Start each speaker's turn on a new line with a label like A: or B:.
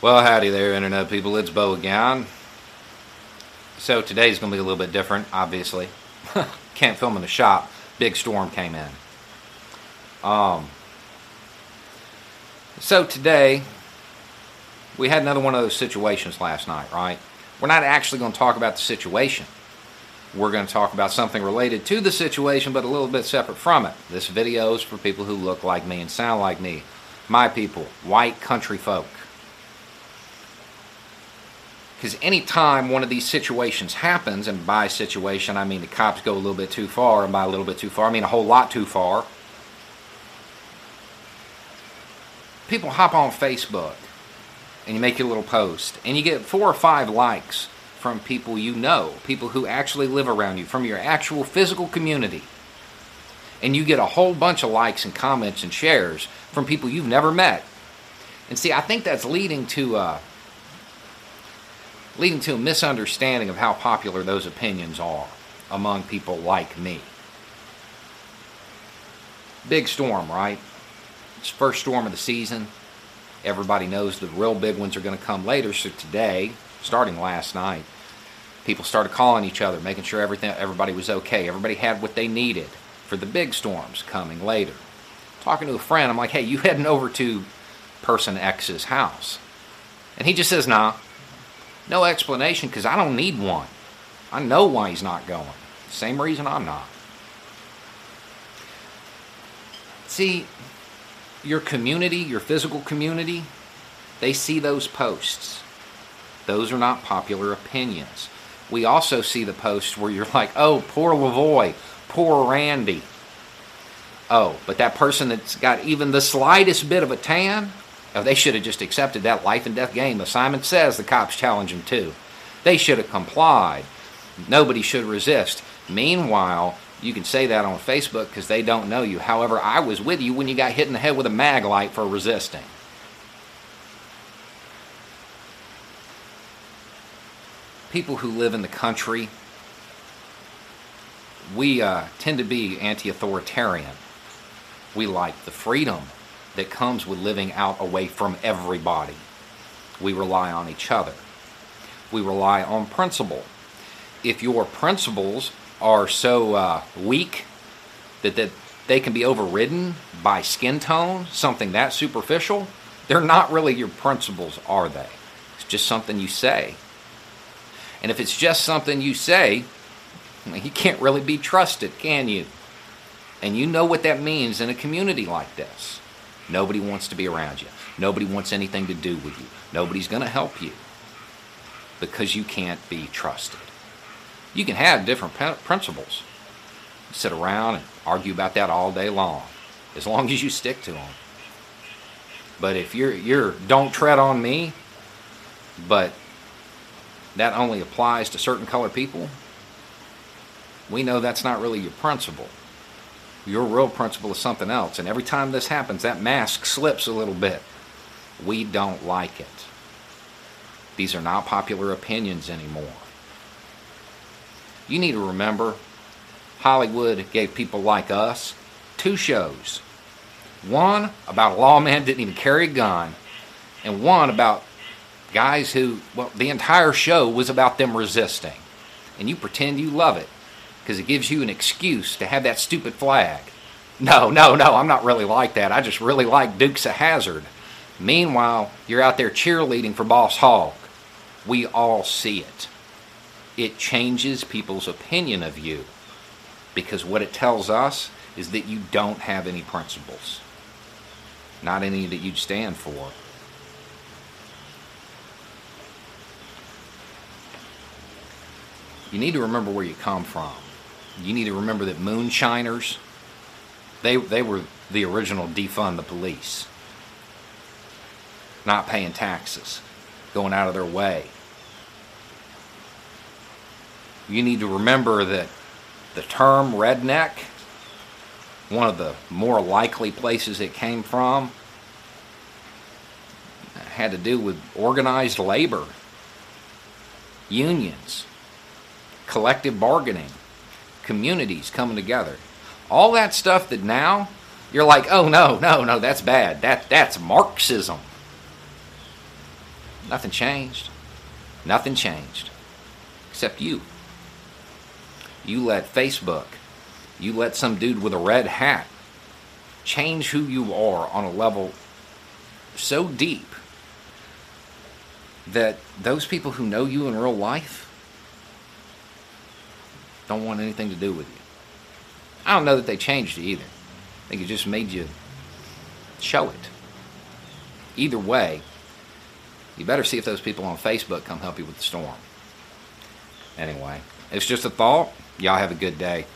A: Well, howdy there, Internet people. It's Beau again. So today's going to be a little bit different, obviously. Can't film in the shop. Big storm came in. Um, so today, we had another one of those situations last night, right? We're not actually going to talk about the situation. We're going to talk about something related to the situation, but a little bit separate from it. This video is for people who look like me and sound like me. My people, white country folk. Because anytime one of these situations happens, and by situation I mean the cops go a little bit too far, and by a little bit too far I mean a whole lot too far, people hop on Facebook and you make your little post, and you get four or five likes from people you know, people who actually live around you, from your actual physical community. And you get a whole bunch of likes and comments and shares from people you've never met. And see, I think that's leading to uh, leading to a misunderstanding of how popular those opinions are among people like me. Big storm, right? It's first storm of the season. Everybody knows the real big ones are going to come later. So today, starting last night, people started calling each other, making sure everything everybody was okay. Everybody had what they needed for the big storms coming later. Talking to a friend, I'm like, "Hey, you heading over to person X's house?" And he just says, "Nah, no explanation because I don't need one. I know why he's not going. Same reason I'm not. See, your community, your physical community, they see those posts. Those are not popular opinions. We also see the posts where you're like, oh, poor LaVoy, poor Randy. Oh, but that person that's got even the slightest bit of a tan, They should have just accepted that life and death game. As Simon says, the cops challenge him too. They should have complied. Nobody should resist. Meanwhile, you can say that on Facebook because they don't know you. However, I was with you when you got hit in the head with a mag light for resisting. People who live in the country, we uh, tend to be anti authoritarian. We like the freedom that comes with living out away from everybody. We rely on each other. We rely on principle. If your principles are so uh, weak that, that they can be overridden by skin tone, something that superficial, they're not really your principles, are they? It's just something you say. And if it's just something you say, you can't really be trusted, can you? And you know what that means in a community like this. Nobody wants to be around you. Nobody wants anything to do with you. Nobody's going to help you because you can't be trusted. You can have different principles. Sit around and argue about that all day long, as long as you stick to them. But if you're you're don't tread on me, but that only applies to certain color people, we know that's not really your principle. Your real principle is something else. And every time this happens, that mask slips a little bit. We don't like it. These are not popular opinions anymore. You need to remember Hollywood gave people like us two shows. One about a lawman didn't even carry a gun, and one about guys who, well, the entire show was about them resisting. And you pretend you love it because it gives you an excuse to have that stupid flag. No, no, no, I'm not really like that. I just really like Dukes of Hazzard. Meanwhile, you're out there cheerleading for Boss Hogg. We all see it. It changes people's opinion of you because what it tells us is that you don't have any principles, not any that you'd stand for. You need to remember where you come from you need to remember that moonshiners, they, they were the original defund the police. not paying taxes, going out of their way. You need to remember that the term redneck, one of the more likely places it came from, had to do with organized labor, unions, collective bargaining, communities coming together. All that stuff that now you're like, oh no, no, no, that's bad. That that's Marxism. Nothing changed. Nothing changed. Except you. You let Facebook, you let some dude with a red hat change who you are on a level so deep that those people who know you in real life don't want anything to do with you. I don't know that they changed you either. I think it just made you show it. Either way, you better see if those people on Facebook come help you with the storm. Anyway, it's just a thought. Y'all have a good day.